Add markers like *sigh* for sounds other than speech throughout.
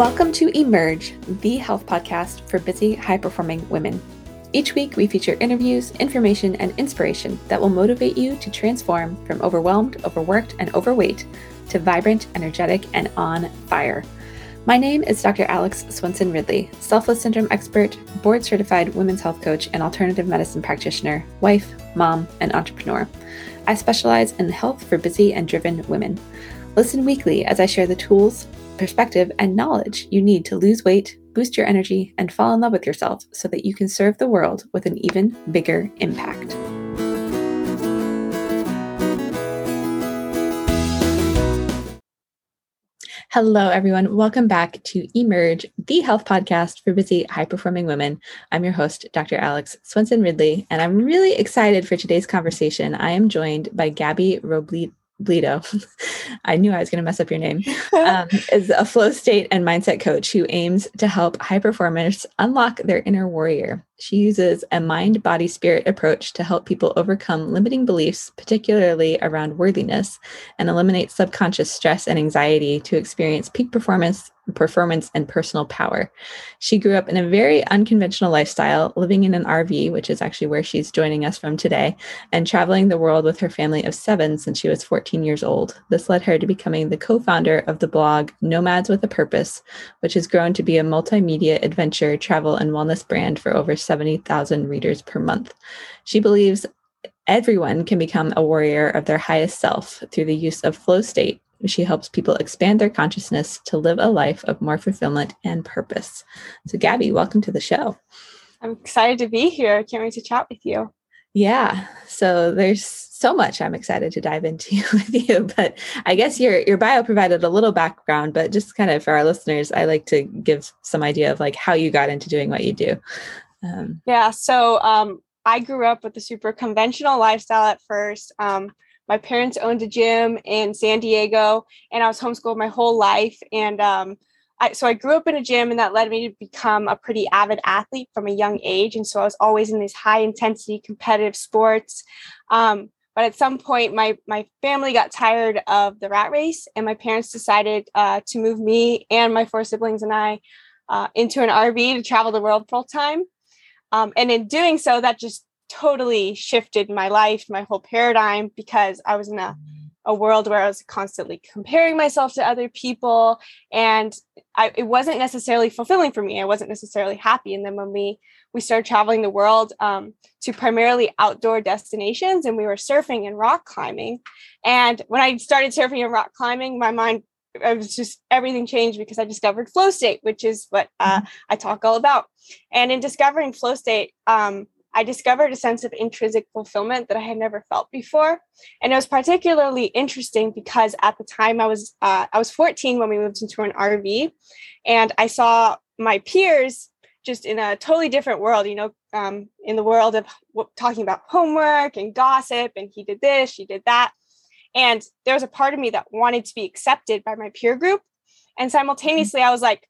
Welcome to Emerge, the health podcast for busy, high performing women. Each week, we feature interviews, information, and inspiration that will motivate you to transform from overwhelmed, overworked, and overweight to vibrant, energetic, and on fire. My name is Dr. Alex Swenson Ridley, selfless syndrome expert, board certified women's health coach, and alternative medicine practitioner, wife, mom, and entrepreneur. I specialize in health for busy and driven women. Listen weekly as I share the tools, perspective, and knowledge you need to lose weight, boost your energy, and fall in love with yourself so that you can serve the world with an even bigger impact. Hello, everyone. Welcome back to Emerge, the health podcast for busy, high performing women. I'm your host, Dr. Alex Swenson Ridley, and I'm really excited for today's conversation. I am joined by Gabby Robledo. *laughs* I knew I was going to mess up your name, *laughs* um, is a flow state and mindset coach who aims to help high performers unlock their inner warrior. She uses a mind, body, spirit approach to help people overcome limiting beliefs, particularly around worthiness, and eliminate subconscious stress and anxiety to experience peak performance performance and personal power. She grew up in a very unconventional lifestyle, living in an RV, which is actually where she's joining us from today, and traveling the world with her family of seven since she was 14 years old. This led her to becoming the co founder of the blog Nomads with a Purpose, which has grown to be a multimedia adventure, travel, and wellness brand for over 70,000 readers per month. She believes everyone can become a warrior of their highest self through the use of flow state, she helps people expand their consciousness to live a life of more fulfillment and purpose. So, Gabby, welcome to the show. I'm excited to be here. I can't wait to chat with you. Yeah. So there's so much I'm excited to dive into *laughs* with you. But I guess your your bio provided a little background, but just kind of for our listeners, I like to give some idea of like how you got into doing what you do. Um, yeah. So um, I grew up with a super conventional lifestyle at first. Um, my parents owned a gym in San Diego, and I was homeschooled my whole life. And um, I, so I grew up in a gym, and that led me to become a pretty avid athlete from a young age. And so I was always in these high intensity competitive sports. Um, but at some point, my my family got tired of the rat race, and my parents decided uh, to move me and my four siblings and I uh, into an RV to travel the world full time. Um, and in doing so, that just totally shifted my life, my whole paradigm, because I was in a, a world where I was constantly comparing myself to other people. And I, it wasn't necessarily fulfilling for me. I wasn't necessarily happy. And then when we we started traveling the world um, to primarily outdoor destinations, and we were surfing and rock climbing. And when I started surfing and rock climbing, my mind I was just everything changed because I discovered flow state, which is what uh, mm-hmm. I talk all about. And in discovering flow state, um, I discovered a sense of intrinsic fulfillment that I had never felt before, and it was particularly interesting because at the time I was uh, I was 14 when we moved into an RV, and I saw my peers just in a totally different world. You know, um, in the world of talking about homework and gossip, and he did this, she did that, and there was a part of me that wanted to be accepted by my peer group, and simultaneously I was like,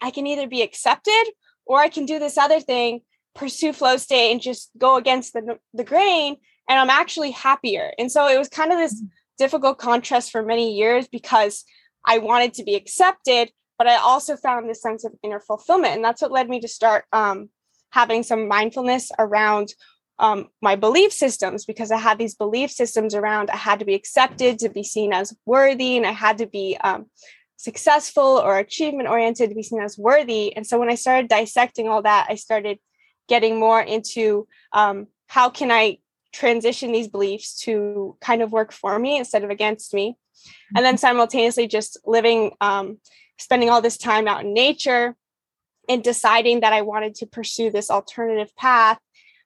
I can either be accepted or I can do this other thing pursue flow state and just go against the the grain and I'm actually happier. And so it was kind of this mm. difficult contrast for many years because I wanted to be accepted, but I also found this sense of inner fulfillment. And that's what led me to start um, having some mindfulness around um, my belief systems because I had these belief systems around I had to be accepted to be seen as worthy and I had to be um, successful or achievement oriented to be seen as worthy. And so when I started dissecting all that, I started getting more into um, how can I transition these beliefs to kind of work for me instead of against me. And then mm-hmm. simultaneously just living, um, spending all this time out in nature and deciding that I wanted to pursue this alternative path.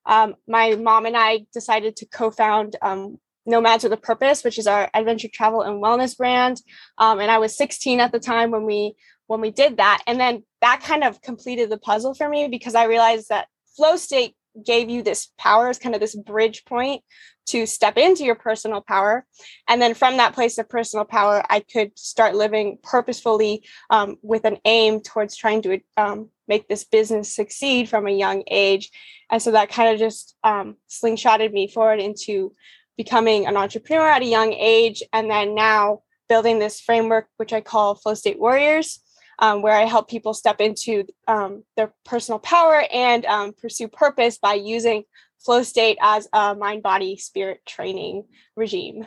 Um, my mom and I decided to co found um, Nomads with a Purpose, which is our adventure travel and wellness brand. Um, and I was 16 at the time when we when we did that. And then that kind of completed the puzzle for me because I realized that flow state gave you this power as kind of this bridge point to step into your personal power. And then from that place of personal power, I could start living purposefully um, with an aim towards trying to um, make this business succeed from a young age. And so that kind of just um, slingshotted me forward into becoming an entrepreneur at a young age. And then now building this framework, which I call Flow State Warriors, um, where I help people step into um, their personal power and um, pursue purpose by using flow state as a mind body spirit training regime.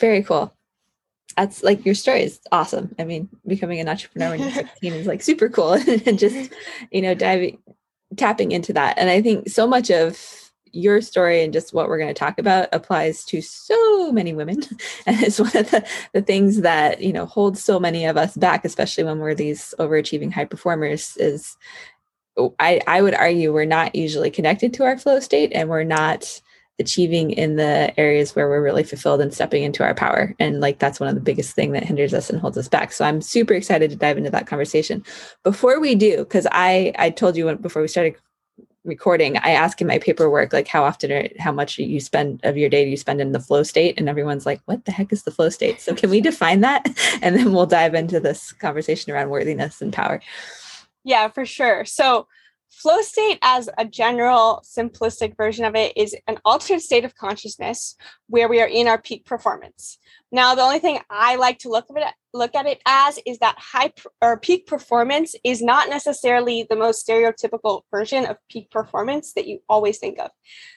Very cool. That's like your story is awesome. I mean, becoming an entrepreneur when you're *laughs* 16 is like super cool *laughs* and just, you know, diving, tapping into that. And I think so much of your story and just what we're going to talk about applies to so many women. *laughs* And it's one of the, the things that you know holds so many of us back especially when we're these overachieving high performers is oh, I, I would argue we're not usually connected to our flow state and we're not achieving in the areas where we're really fulfilled and stepping into our power. And like that's one of the biggest thing that hinders us and holds us back. So i'm super excited to dive into that conversation. Before we do because i i told you before we started recording, I ask in my paperwork, like how often or how much you spend of your day do you spend in the flow state? And everyone's like, what the heck is the flow state? So can we define that? *laughs* And then we'll dive into this conversation around worthiness and power. Yeah, for sure. So flow state as a general simplistic version of it is an altered state of consciousness where we are in our peak performance now, the only thing I like to look at it look at it as is that high or peak performance is not necessarily the most stereotypical version of peak performance that you always think of.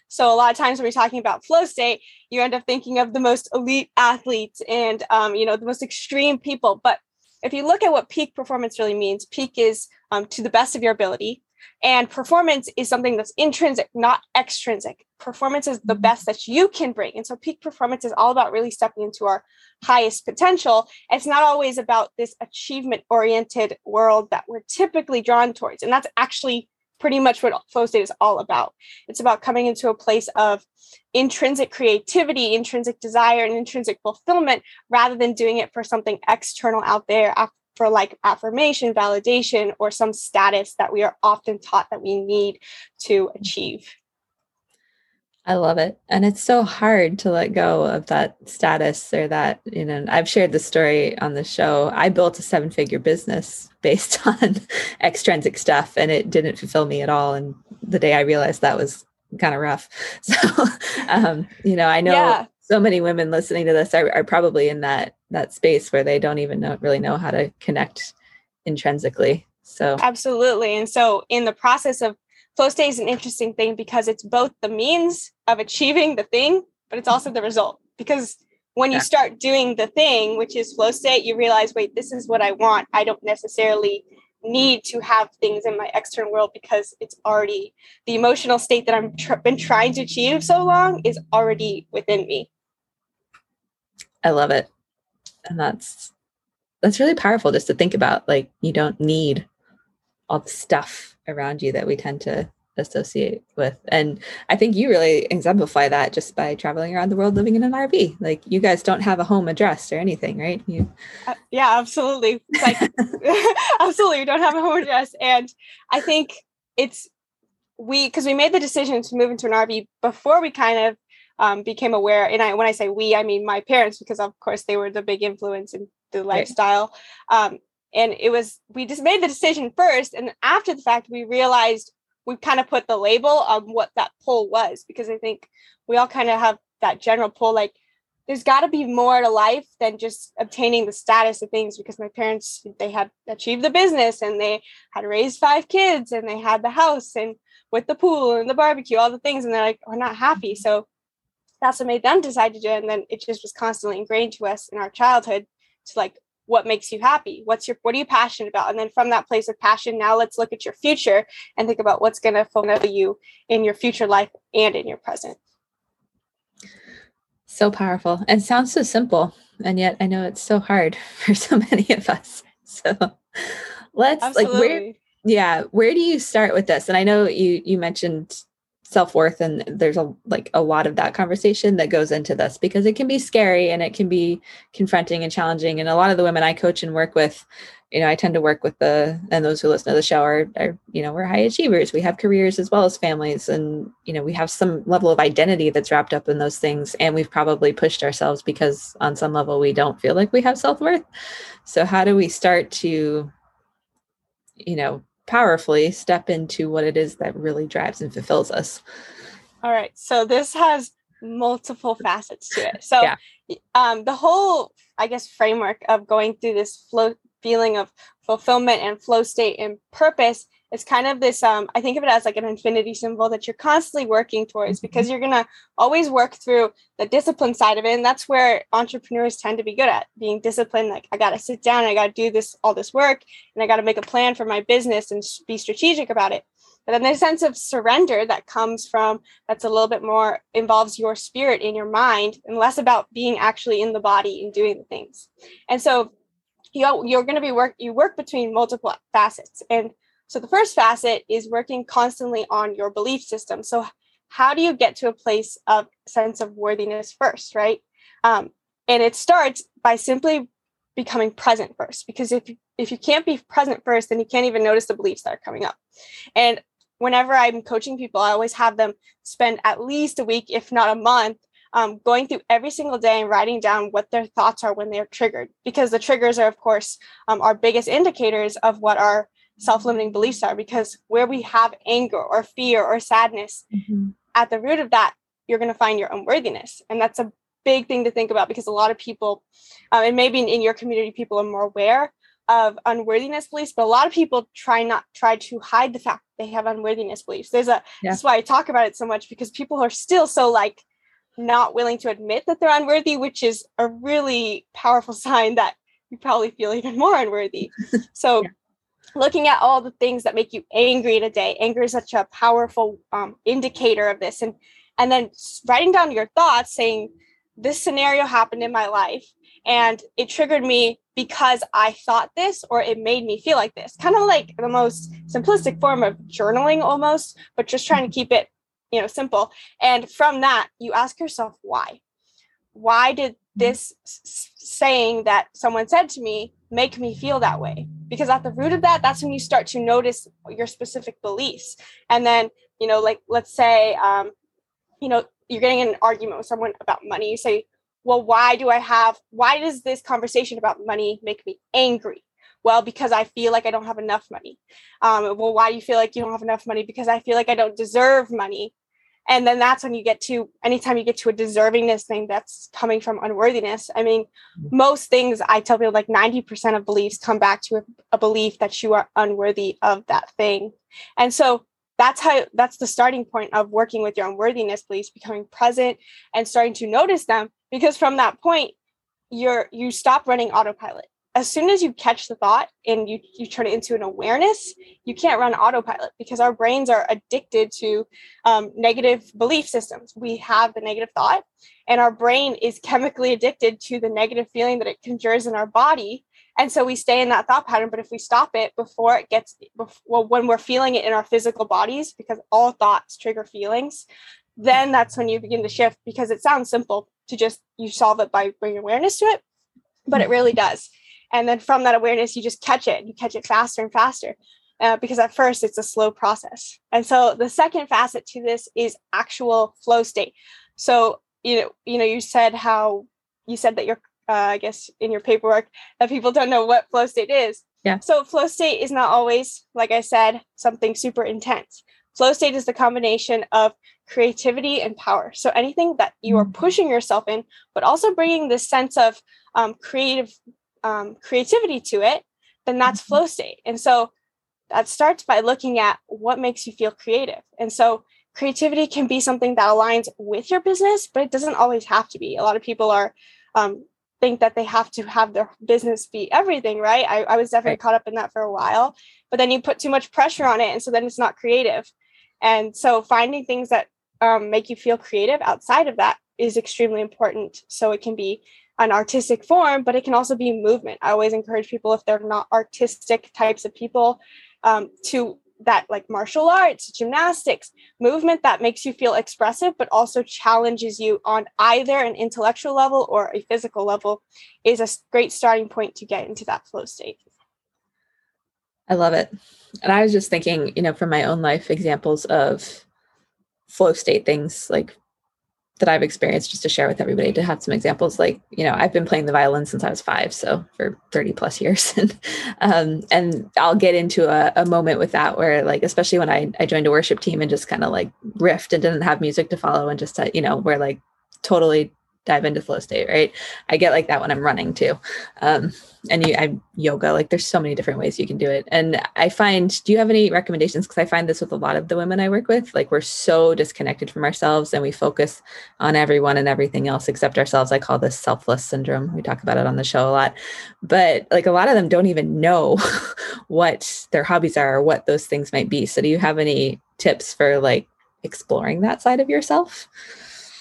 So a lot of times when we're talking about flow state, you end up thinking of the most elite athletes and um, you know the most extreme people. But if you look at what peak performance really means, peak is um, to the best of your ability, and performance is something that's intrinsic, not extrinsic. Performance is the mm-hmm. best that you can bring. And so peak performance is all about really stepping into our highest potential. It's not always about this achievement oriented world that we're typically drawn towards. And that's actually pretty much what flow state is all about. It's about coming into a place of intrinsic creativity, intrinsic desire, and intrinsic fulfillment rather than doing it for something external out there for like affirmation, validation, or some status that we are often taught that we need to achieve. I love it. And it's so hard to let go of that status or that, you know, I've shared the story on the show. I built a seven figure business based *laughs* on extrinsic stuff and it didn't fulfill me at all. And the day I realized that was kind of rough. *laughs* So, um, you know, I know yeah. So many women listening to this are, are probably in that that space where they don't even know really know how to connect intrinsically. So absolutely. And so in the process of flow state is an interesting thing because it's both the means of achieving the thing but it's also the result. Because when you start doing the thing which is flow state you realize wait this is what i want. I don't necessarily need to have things in my external world because it's already the emotional state that i've tr- been trying to achieve so long is already within me i love it. And that's that's really powerful just to think about like you don't need all the stuff around you that we tend to associate with. And i think you really exemplify that just by traveling around the world living in an rv like you guys don't have a home address or anything right? You uh, yeah absolutely. Like *laughs* *laughs* absolutely we don't have a home address. And i think it's we because we made the decision to move into an rv before we kind of um, became aware. And I, when I say we, I mean my parents, because of course they were the big influence in the lifestyle. Um, and it was, we just made the decision first. And after the fact, we realized we kind of put the label on what that pull was, because I think we all kind of have that general pull like, there's got to be more to life than just obtaining the status of things because my parents they had achieved the business and they had raised five kids and they had the house and with the pool and the barbecue all the things and they're like we're not happy so that's what made them decide to do it. And then it just was constantly ingrained to us in our childhood to like, what makes you happy? What's your, what are you passionate about? And then from that place of passion, now let's look at your future and think about what's going to fulfill you in your future life and in your present. So powerful and sounds so simple. And yet I know it's so hard *laughs* for so many of us. So let's Absolutely. like where yeah, where do you start with this? And I know you you mentioned self-worth and there's a like a lot of that conversation that goes into this because it can be scary and it can be confronting and challenging. And a lot of the women i coach and work with you know i tend to work with the and those who listen to the show are, are you know we're high achievers. We have careers as well as families and you know we have some level of identity that's wrapped up in those things and we've probably pushed ourselves because on some level we don't feel like we have self-worth. So how do we start to you know powerfully step into what it is that really drives and fulfills us. All right. So this has multiple facets to it. So yeah. um, the whole, I guess, framework of going through this flow feeling of fulfillment and flow state and purpose it's kind of this um, i think of it as like an infinity symbol that you're constantly working towards because mm-hmm. you're going to always work through the discipline side of it and that's where entrepreneurs tend to be good at being disciplined like i got to sit down i got to do this all this work and i got to make a plan for my business and be strategic about it but then there's a sense of surrender that comes from that's a little bit more involves your spirit in your mind and less about being actually in the body and doing the things and so you, you're going to be work you work between multiple facets and so the first facet is working constantly on your belief system. So how do you get to a place of sense of worthiness first, right? Um, and it starts by simply becoming present first, because if if you can't be present first, then you can't even notice the beliefs that are coming up. And whenever I'm coaching people, I always have them spend at least a week, if not a month, um, going through every single day and writing down what their thoughts are when they're triggered, because the triggers are, of course, um, our biggest indicators of what our self-limiting beliefs are because where we have anger or fear or sadness mm-hmm. at the root of that you're going to find your unworthiness and that's a big thing to think about because a lot of people um, and maybe in, in your community people are more aware of unworthiness beliefs but a lot of people try not try to hide the fact they have unworthiness beliefs there's a yeah. that's why i talk about it so much because people are still so like not willing to admit that they're unworthy which is a really powerful *laughs* sign that you probably feel even more unworthy *laughs* so yeah looking at all the things that make you angry in a day anger is such a powerful um, indicator of this. And and then writing down your thoughts saying this scenario happened in my life and it triggered me because i thought this or it made me feel like this. Kind of like the most simplistic form of journaling almost but just trying to keep it you know simple. And from that you ask yourself why. Why did this saying that someone said to me make me feel that way. Because at the root of that that's when you start to notice your specific beliefs. And then you know like let's say um you know you're getting in an argument with someone about money. You say well why do i have why does this conversation about money make me angry? Well because i feel like i don't have enough money. Um, well why do you feel like you don't have enough money? Because i feel like i don't deserve money and then that's when you get to anytime you get to a deservingness thing that's coming from unworthiness i mean mm-hmm. most things i tell people like 90% of beliefs come back to a, a, belief that you are unworthy of that thing and so that's how that's the starting point of working with your unworthiness beliefs becoming present and starting to notice them because from that point you're you stop running autopilot as soon as you catch the thought and you, you turn it into an awareness, you can't run autopilot because our brains are addicted to um, negative belief systems. We have the negative thought, and our brain is chemically addicted to the negative feeling that it conjures in our body. And so we stay in that thought pattern. But if we stop it before it gets, well, when we're feeling it in our physical bodies, because all thoughts trigger feelings, then that's when you begin to shift because it sounds simple to just you solve it by bringing awareness to it, but it really does and then from that awareness you just catch it. You catch it faster and faster uh, because at first it's a slow process. And so the second facet to this is actual flow state. So you know you know you said how you said that you're uh, i guess in your paperwork that people don't know what flow state is. Yeah. So flow state is not always like i said something super intense. Flow state is the combination of creativity and power. So anything that you are mm. pushing yourself in but also bringing this sense of um, creative um, creativity to it, then that's mm-hmm. flow state. And so that starts by looking at what makes you feel creative. And so creativity can be something that aligns with your business, but it doesn't always have to be. A lot of people are um, think that they have to have their business be everything, right? I, I was definitely right. caught up in that for a while, but then you put too much pressure on it, and so then it's not creative. And so finding things that um, make you feel creative outside of that is extremely important. So it can be an artistic form, but it can also be movement. I always encourage people, if they're not artistic types of people, um, to that like martial arts, gymnastics, movement that makes you feel expressive, but also challenges you on either an intellectual level or a physical level is a great starting point to get into that flow state. I love it. And I was just thinking, you know, from my own life, examples of flow state things like that I've experienced just to share with everybody to have some examples. Like, you know, I've been playing the violin since I was five, so for 30 plus years. *laughs* and um, and I'll get into a, a, moment with that where like, especially when I, I joined a worship team and just kind of like riffed and didn't have music to follow and just, uh, you know, where like totally dive into flow state, right? I get like that when I'm running too. Um, and you, I yoga, like there's so many different ways you can do it. And I find, do you have any recommendations? Because I find this with a lot of the women I work with, like we're so disconnected from ourselves and we focus on everyone and everything else except ourselves. I call this selfless syndrome. We talk about it on the show a lot, but like a lot of them don't even know *laughs* what their hobbies are or what those things might be. So do you have any tips for like exploring that side of yourself?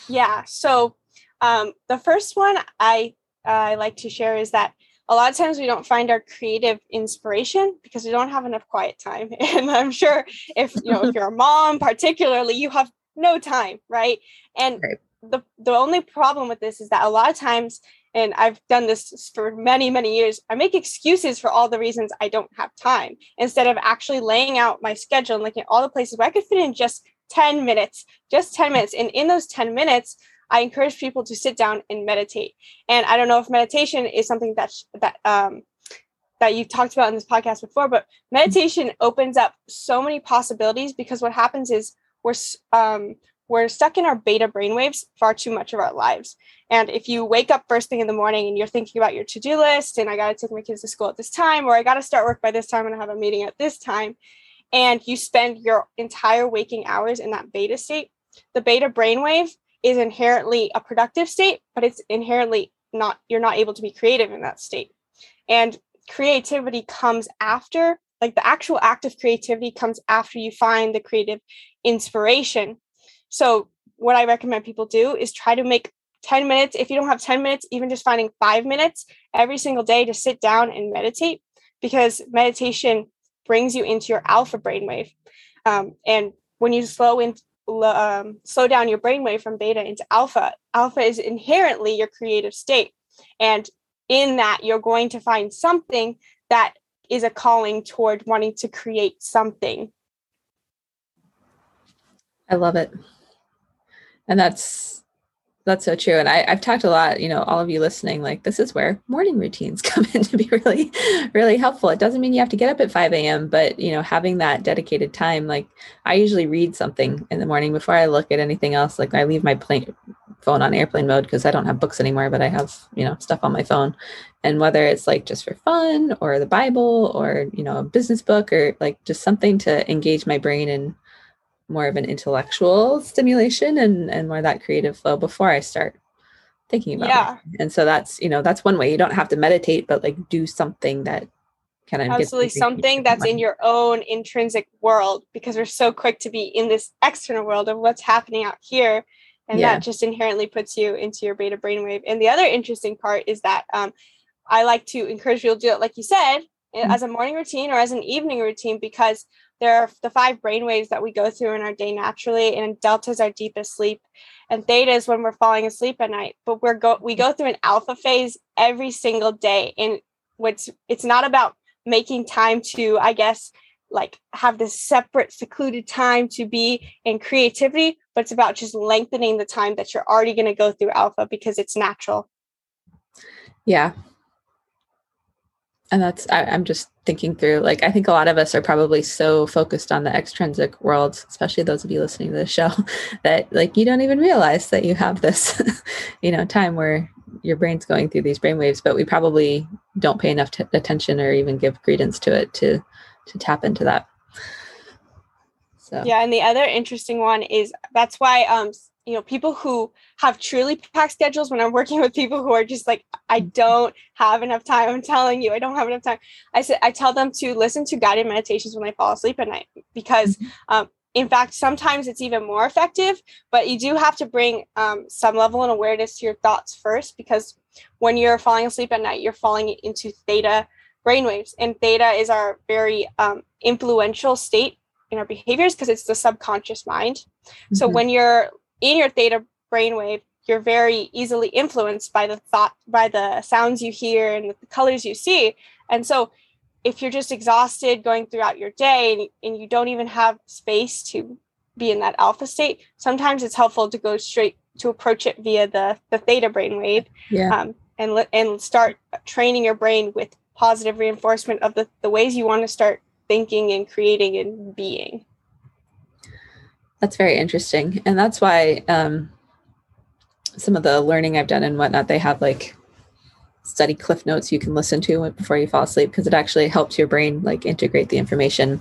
Yeah. So um, the first one I I like to share is that a lot of times we don't find our creative inspiration because we don't have enough quiet time. *laughs* And I'm sure if you know if you're a *laughs* mom, particularly, you have no time, right? And right. the the only problem with this is that a lot of times, and I've done this for many many years, I make excuses for all the reasons I don't have time instead of actually laying out my schedule and looking at all the places where I could fit in just 10 minutes, just 10 minutes. And in those 10 minutes, I encourage people to sit down and meditate. And I don't know if meditation is something that that um, that you've talked about in this podcast before, but meditation opens up so many possibilities because what happens is we're um, we're stuck in our beta brainwaves far too much of our lives. And if you wake up first thing in the morning and you're thinking about your to-do list and I got to take my kids to school at this time or I got to start work by this time and I have a meeting at this time and you spend your entire waking hours in that beta state, the beta brainwave is inherently a productive state, but it's inherently not, you're not able to be creative in that state. And creativity comes after, like the actual act of creativity comes after you find the creative inspiration. So, what I recommend people do is try to make 10 minutes. If you don't have 10 minutes, even just finding five minutes every single day to sit down and meditate, because meditation brings you into your alpha brainwave. Um, and when you slow in, um, slow down your brainwave from beta into alpha. Alpha is inherently your creative state. And in that, you're going to find something that is a calling toward wanting to create something. I love it. And that's that's so true. And I, I've talked a lot, you know, all of you listening, like this is where morning routines *laughs* come in to be really, really helpful. It doesn't mean you have to get up at 5 a.m., but you know, having that dedicated time, like I usually read something in the morning before I look at anything else. Like I leave my plane phone on airplane mode because I don't have books anymore, but I have, you know, stuff on my phone. And whether it's like just for fun or the Bible or, you know, a business book or like just something to engage my brain and more of an intellectual stimulation and and more that creative flow before I start thinking about yeah. it. And so that's, you know, that's one way. You don't have to meditate, but like do something that kind of absolutely something that's in your own intrinsic world because we're so quick to be in this external world of what's happening out here. And yeah. that just inherently puts you into your beta brainwave. And the other interesting part is that um, I like to encourage people to do it, like you said, mm-hmm. as a morning routine or as an evening routine, because there are the five brain waves that we go through in our day naturally, and delta is our deepest sleep, and theta is when we're falling asleep at night. But we're go we go through an alpha phase every single day, and what's it's not about making time to, I guess, like have this separate secluded time to be in creativity, but it's about just lengthening the time that you're already going to go through alpha because it's natural. Yeah, and that's I, am just thinking through like i think a lot of us are probably so focused on the extrinsic world especially those of you listening to the show *laughs* that like you don't even realize that you have this *laughs* you know time where your brain's going through these brain waves but we probably don't pay enough t- attention or even give credence to it to to tap into that. So. Yeah and the other interesting one is that's why um you know people who have truly packed schedules when i'm working *laughs* with people who are just like i don't have enough time i'm telling you i don't have enough time i said i tell them to listen to guided meditations when they fall asleep at night because mm-hmm. um, in fact sometimes it's even more effective but you do have to bring um, some level of awareness to your thoughts first because when you're falling asleep at night you're falling into theta brainwaves and theta is our very um, influential state in our behaviors because it's the subconscious mind mm-hmm. so when you're in your theta brainwave, you're very easily influenced by the thought, by the sounds you hear and the colors you see. And so, if you're just exhausted going throughout your day and, and you don't even have space to be in that alpha state, sometimes it's helpful to go straight to approach it via the the theta brainwave, yeah. um, and and start training your brain with positive reinforcement of the the ways you want to start thinking and creating and being. That's very interesting. And that's why um, some of the learning I've done and whatnot, they have like study cliff notes you can listen to before you fall asleep because it actually helps your brain like integrate the information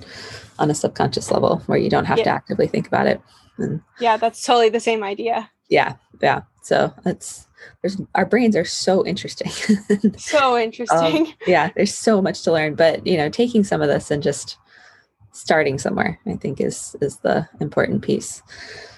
on a subconscious level where you don't have yeah. to actively think about it. And yeah, that's totally the same idea. Yeah, yeah. So it's there's our brains are so interesting. *laughs* so interesting. um, yeah, there's so much to learn, but you know, taking some of this and just starting somewhere i think is is the important piece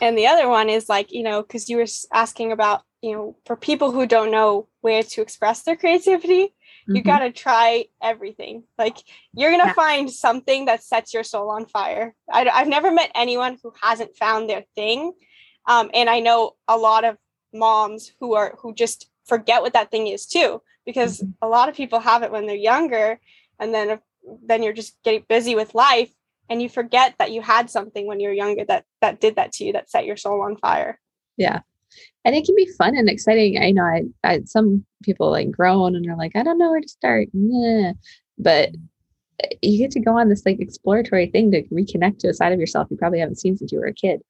and the other one is like you know because you were asking about you know for people who don't know where to express their creativity mm-hmm. you got to try everything like you're gonna yeah. find something that sets your soul on fire I, have never met anyone who hasn't found their thing um, and i know a lot of moms who are who just forget what that thing is too because mm-hmm. a lot of people have it when they're younger and then then you're just getting busy with life and you forget that you had something when you were younger that that did that to you that set your soul on fire. Yeah. And it can be fun and exciting. I know i, I some people like grown and they're like i don't know where to start. Yeah. but you get to go on this like exploratory thing to reconnect to a side of yourself you probably haven't seen since you were a kid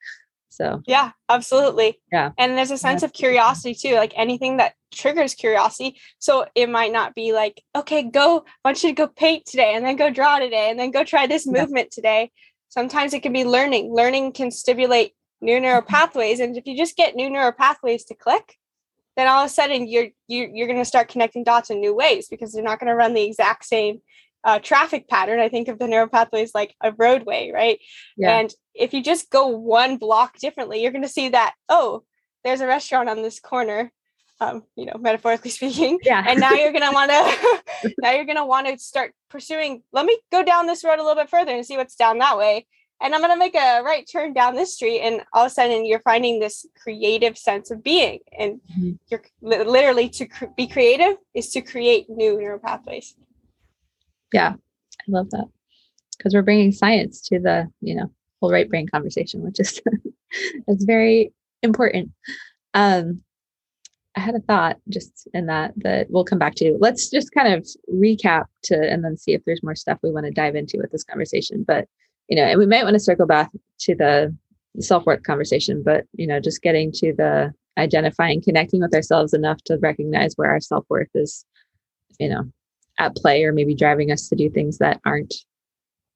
so yeah, absolutely. Yeah. And there's a sense yeah. of curiosity too, like anything that triggers curiosity. So it might not be like, okay, go, I want you to go paint today and then go draw today and then go try this yeah. movement today. Sometimes it can be learning. Learning can stimulate new neural mm-hmm. pathways. And if you just get new neural pathways to click, then all of a sudden you're you, are you're going to start connecting dots in new ways because they're not going to run the exact same uh, traffic pattern. I think of the neural pathways like a roadway, right? Yeah. And if you just go one block differently, you're going to see that, oh, there's a restaurant on this corner. Um, you know, metaphorically *laughs* speaking. Yeah. And now you're gonna want to *laughs* *laughs* now you're gonna want to start pursuing. Let me go down this road a little bit further and see what's down that way. And I'm gonna make a right turn down this street, and all of a sudden you're finding this creative sense of being. And mm-hmm. you're literally to cr- be creative is to create new neural pathways. Yeah, I love that because we're bringing science to the you know whole right brain conversation, which is *laughs* it's very important. Um, I had a thought just in that that we'll come back to. Let's just kind of recap to and then see if there's more stuff we want to dive into with this conversation. But you know, and we might want to circle back to the self-worth conversation, but you know, just getting to the identifying, connecting with ourselves enough to recognize where our self-worth is, you know, at play or maybe driving us to do things that aren't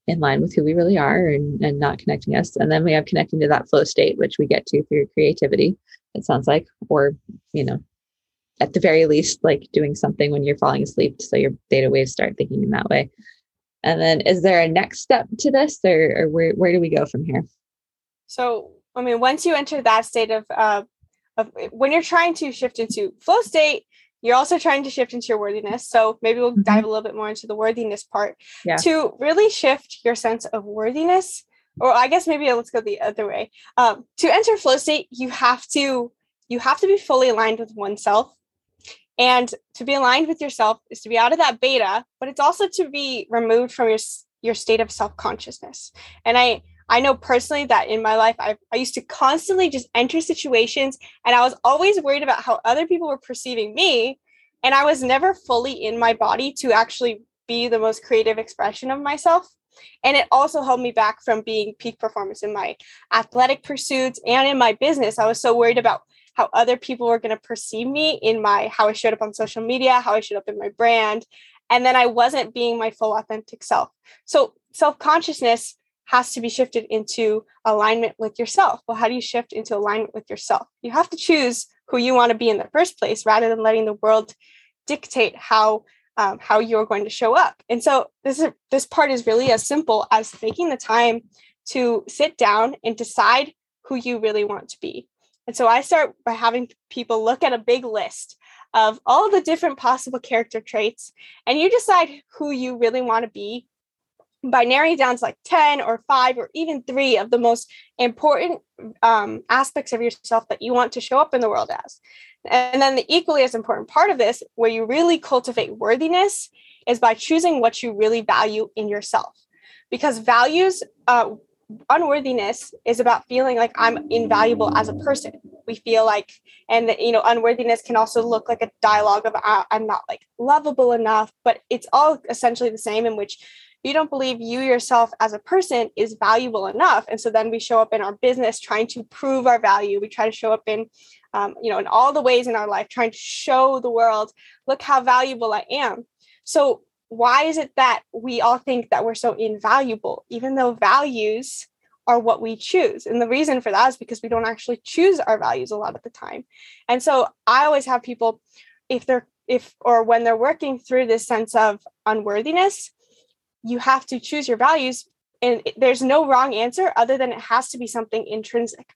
in line with who we really are and, and not connecting us. And then we have connecting to that flow state, which we get to through creativity, it sounds like, or, you know, at the very least, like doing something when you're falling asleep. So your theta waves start thinking in that way. And then is there a next step to this or, or where, where do we go from here? So, I mean, once you enter that state of, uh, of when you're trying to shift into flow state, you're also trying to shift into your worthiness. So maybe we'll mm-hmm. dive a little bit more into the worthiness part yeah. to really shift your sense of worthiness. Or I guess maybe let's go the other way. Um, to enter flow state, you have to you have to be fully aligned with oneself. And to be aligned with yourself is to be out of that beta, but it's also to be removed from your your state of self-consciousness. And I I know personally that in my life, I, I used to constantly just enter situations and I was always worried about how other people were perceiving me. And I was never fully in my body to actually be the most creative expression of myself. And it also held me back from being peak performance in my athletic pursuits and in my business. I was so worried about how other people were going to perceive me in my how I showed up on social media, how I showed up in my brand. And then I wasn't being my full authentic self. So self consciousness has to be shifted into alignment with yourself. Well, how do you shift into alignment with yourself? You have to choose who you want to be in the first place rather than letting the world dictate how um, how you're going to show up. And so this is this part is really as simple as taking the time to sit down and decide who you really want to be. And so I start by having people look at a big list of all the different possible character traits and you decide who you really want to be by narrowing down to like 10 or 5 or even 3 of the most important um, aspects of yourself that you want to show up in the world as. And then the equally as important part of this, where you really cultivate worthiness, is by choosing what you really value in yourself. Because values, uh, unworthiness is about feeling like I'm invaluable as a person. We feel like, and you know, unworthiness can also look like a dialogue of uh, I'm not like lovable enough, but it's all essentially the same in which you don't believe you yourself as a person is valuable enough. And so then we show up in our business trying to prove our value. We try to show up in um, you know in all the ways in our life trying to show the world look how valuable i am. So why is it that we all think that we're so invaluable even though values are what we choose? And the reason for that is because we don't actually choose our values a lot of the time. And so i always have people if they're if or when they're working through this sense of unworthiness you have to choose your values and there's no wrong answer other than it has to be something intrinsic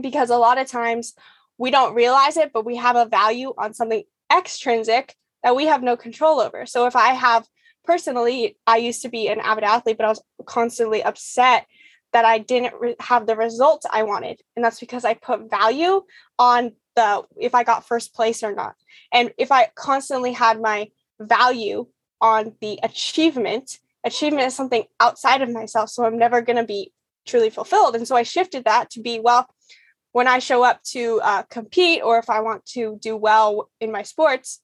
because a lot of times we don't realize it but we have a value on something extrinsic that we have no control over. So if i have personally i used to be an avid athlete but i was constantly upset that i didn't re- have the results i wanted and that's because i put value on the if i got first place or not. And if i constantly had my value on the achievement. Achievement is something outside of myself, so I'm never going to be truly fulfilled. And so I shifted that to be well, when I show up to uh, compete or if I want to do well in my sports,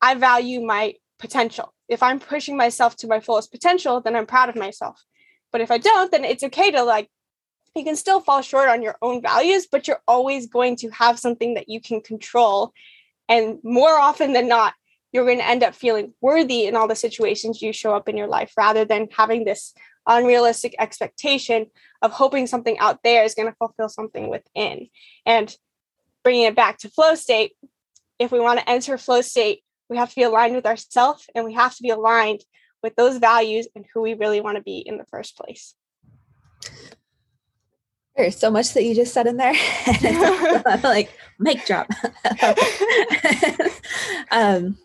I value my potential. If I'm pushing myself to my fullest potential, then I'm proud of myself. But if I don't, then it's okay to like, you can still fall short on your own values, but you're always going to have something that you can control. And more often than not, you're going to end up feeling worthy in all the situations you show up in your life rather than having this unrealistic expectation of hoping something out there is going to fulfill something within. And bringing it back to flow state, if we want to enter flow state, we have to be aligned with ourselves and we have to be aligned with those values and who we really want to be in the first place. There's so much that you just said in there. *laughs* I feel *laughs* *laughs* like mic drop. um,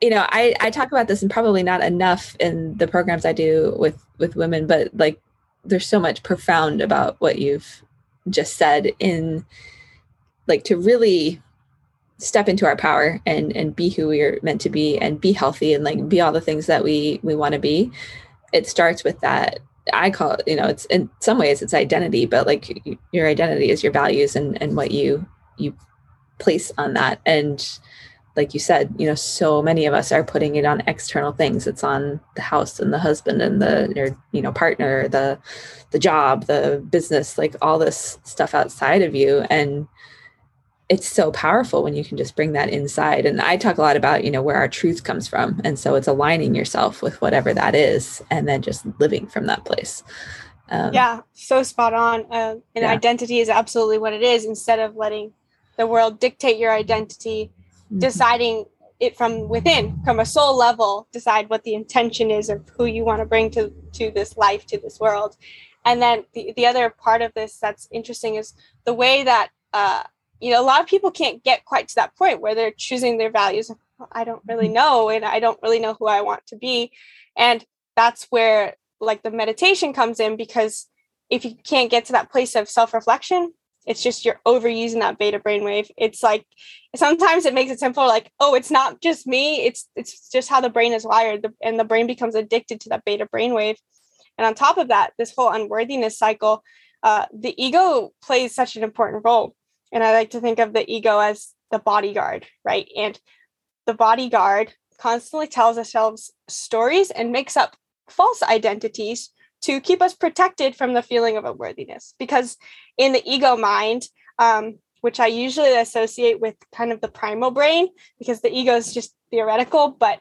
you know i i talk about this and probably not enough in the programs i do with with women but like there's so much profound about what you've just said in like to really step into our power and and be who we're meant to be and be healthy and like be all the things that we we want to be. It starts with that i call it you know it's in some ways it's identity but like your identity is your values and and what you you place on that. And like you said, you know, so many of us are putting it on external things. It's on the house and the husband and the your, you know, partner, the the job, the business, like all this stuff outside of you. And it's so powerful when you can just bring that inside. And I talk a lot about, you know, where our truth comes from. And so it's aligning yourself with whatever that is and then just living from that place. Um, yeah, so spot on. Uh, and yeah. identity is absolutely what it is instead of letting the world dictate your identity mm-hmm. deciding it from within from a soul level decide what the intention is of who you want to bring to to this life to this world and then the, the other part of this that's interesting is the way that uh, you know a lot of people can't get quite to that point where they're choosing their values i don't really mm-hmm. know and i don't really know who i want to be and that's where like the meditation comes in because if you can't get to that place of self-reflection it's just you're overusing that beta brainwave. It's like sometimes it makes it simple, like, oh, it's not just me. It's it's just how the brain is wired, and the brain becomes addicted to that beta brainwave. And on top of that, this whole unworthiness cycle, uh, the ego plays such an important role. And I like to think of the ego as the bodyguard, right? And the bodyguard constantly tells ourselves stories and makes up false identities to keep us protected from the feeling of unworthiness. Because in the ego mind, um, which I usually associate with kind of the primal brain, because the ego is just theoretical, but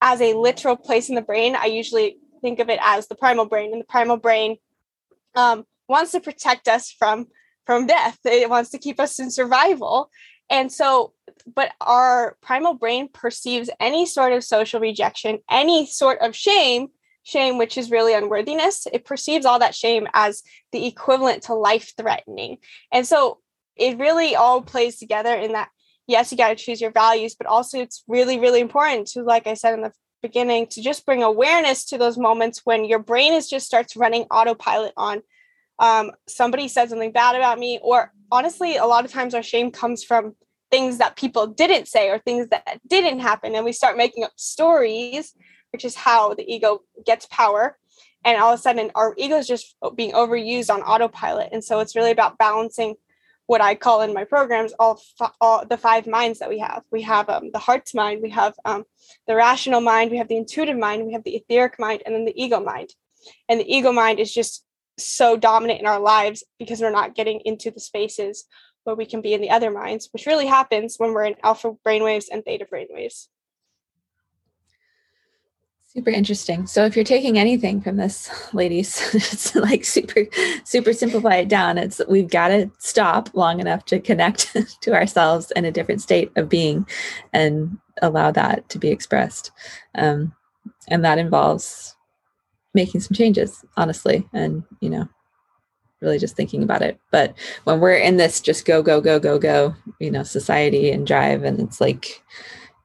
as a literal place in the brain, I usually think of it as the primal brain. And the primal brain um, wants to protect us from from death. It wants to keep us in survival. And so, but our primal brain perceives any sort of social rejection, any sort of shame shame, which is really unworthiness, it perceives all that shame as the equivalent to life threatening. And so it really all plays together in that, yes, you got to choose your values, but also it's really, really important to, like I said in the beginning, to just bring awareness to those moments when your brain is just starts running autopilot on um, somebody said something bad about me, or honestly, a lot of times our shame comes from things that people didn't say or things that didn't happen. And we start making up stories which is how the ego gets power. And all of a sudden, our ego is just being overused on autopilot. And so it's really about balancing what I call in my programs all, all the five minds that we have. We have um, the heart's mind, we have um, the rational mind, we have the intuitive mind, we have the etheric mind, and then the ego mind. And the ego mind is just so dominant in our lives because we're not getting into the spaces where we can be in the other minds, which really happens when we're in alpha brainwaves and theta brainwaves. Super interesting. So if you're taking anything from this, *laughs* ladies, *laughs* it's like super, super simplify it down. It's we've got to stop long enough to connect *laughs* to ourselves in a different state of being and allow that to be expressed. Um, and that involves making some changes, honestly, and you know, really just thinking about it. But when we're in this just go, go, go, go, go, you know, society and drive, and it's like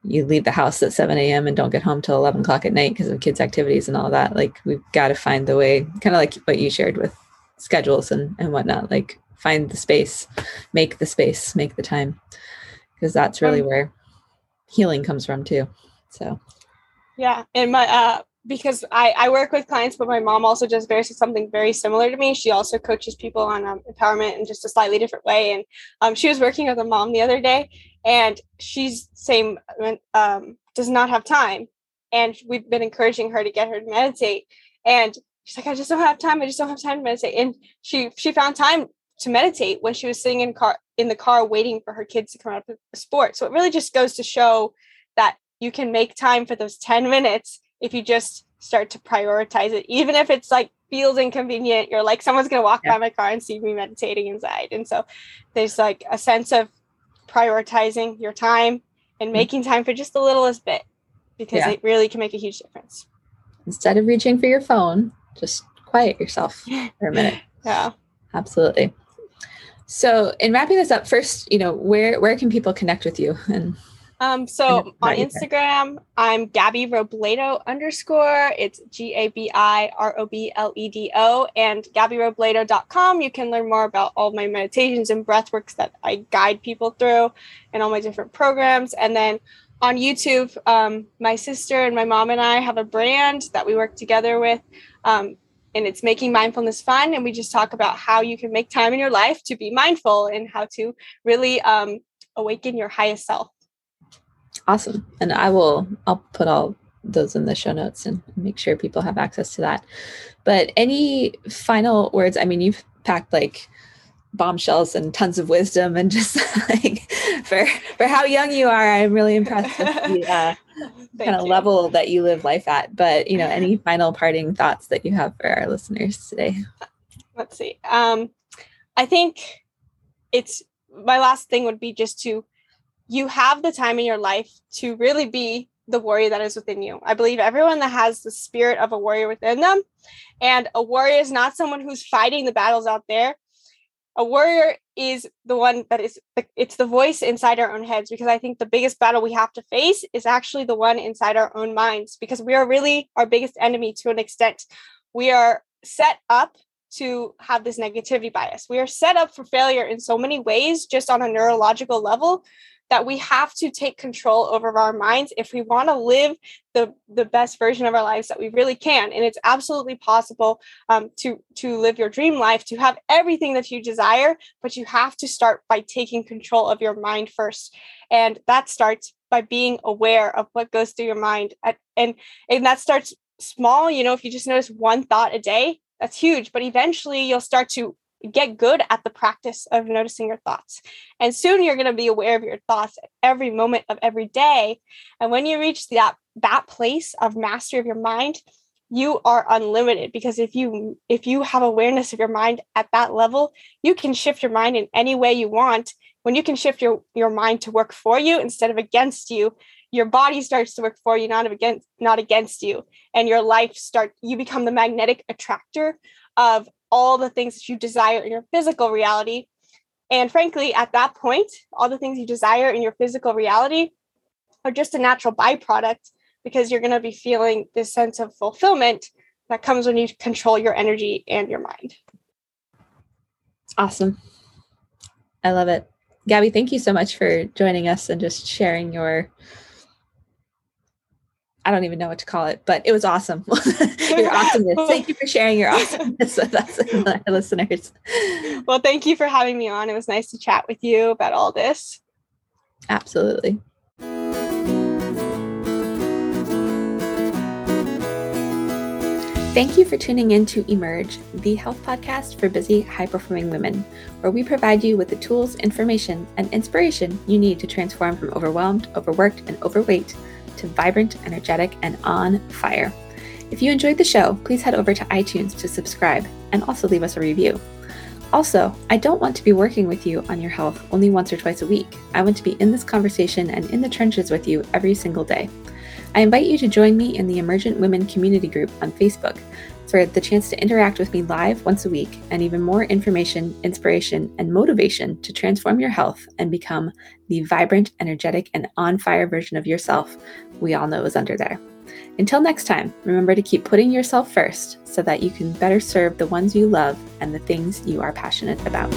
you leave the house at 7 a.m. and don't get home till 11 o'clock at night because of kids' activities and all that. Like we've got to find the way, kind of like what you shared with schedules and, and whatnot, like find the space, make the space, make the time, because that's really where healing comes from too. So, yeah. And my, uh, because I, I work with clients, but my mom also does very something very similar to me. She also coaches people on um, empowerment in just a slightly different way. And um, she was working with a mom the other day, and she's same um, does not have time, and we've been encouraging her to get her to meditate. And she's like, I just don't have time. I just don't have time to meditate. And she she found time to meditate when she was sitting in car in the car waiting for her kids to come out of the sport. So it really just goes to show that you can make time for those 10 minutes if you just start to prioritize it, even if it's like feels inconvenient, you're like, someone's going to walk yeah. by my car and see me meditating inside. And so there's like a sense of prioritizing your time and mm-hmm. making time for just the littlest bit because yeah. it really can make a huge difference. Instead of reaching for your phone, just quiet yourself *laughs* for a minute. yeah. Absolutely. So, in wrapping this up, first, you know, where where can people connect with you and um, so on Instagram, I'm Gabi Robledo underscore. It's G A B I R O B L E D O and GabiRobledo.com. You can learn more about all my meditations and breath works that I guide people through and all my different programs. And then on YouTube, um, my sister and my mom and I have a brand that we work together with. Um, and it's making mindfulness fun. And we just talk about how you can make time in your life to be mindful and how to really um, awaken your highest self. Awesome. And I will, I'll put all those in the show notes and make sure people have access to that. But any final words? I mean, you've packed like bombshells and tons of wisdom and *laughs* just like for for how young you are i'm really impressed with the uh, *laughs* kind of level that you live life at but you know any final parting thoughts that you have for our listeners today let's see um i think it's my last thing would be just to you have the time in your life to really be the warrior that is within you. I believe everyone that has the spirit of a warrior within them, and a warrior is not someone who's fighting the battles out there. A warrior is the one that is it's the voice inside our own heads because I think the biggest battle we have to face is actually the one inside our own minds because we are really our biggest enemy to an extent. We are set up to have this negativity bias. We are set up for failure in so many ways just on a neurological level that we have to take control over our minds if we want to live the, the best version of our lives that we really can. And it's absolutely possible um, to to live your dream life to have everything that you desire but you have to start by taking control of your mind first. And that starts by being aware of what goes through your mind at, and and that starts small you know if you just notice one thought a day that's huge. But eventually you'll start to get good at the practice of noticing your thoughts. And soon you're going to be aware of your thoughts every moment of every day. And when you reach that that place of mastery of your mind, you are unlimited because if you if you have awareness of your mind at that level, you can shift your mind in any way you want. When you can shift your your mind to work for you instead of against you, your body starts to work for you not against not against you and your life start you become the magnetic attractor of all the things that you desire in your physical reality. And frankly, at that point, all the things you desire in your physical reality are just a natural byproduct because you're going to be feeling this sense of fulfillment that comes when you control your energy and your mind. Awesome. I love it. Gabi, thank you so much for joining us and just sharing your I don't even know what to call it, but it was awesome. *laughs* your awesomeness. Thank you for sharing your awesomeness with us and our listeners. Well, thank you for having me on. It was nice to chat with you about all this. Absolutely. Thank you for tuning in to Emerge, the health podcast for busy, high performing women, where we provide you with the tools, information, and inspiration you need to transform from overwhelmed, overworked, and overweight to vibrant, energetic, and on fire. If you enjoyed the show, please head over to iTunes to subscribe and also leave us a review. Also, I don't want to be working with you on your health only once or twice a week. I want to be in this conversation and in the trenches with you every single day. I invite you to join me in the Emergent Women Community Group on Facebook for the chance to interact with me live once a week and even more information, inspiration, and motivation to transform your health and become the vibrant, energetic, and on fire version of yourself we all know is under there. Until next time, remember to keep putting yourself first so that you can better serve the ones you love and the things you are passionate about.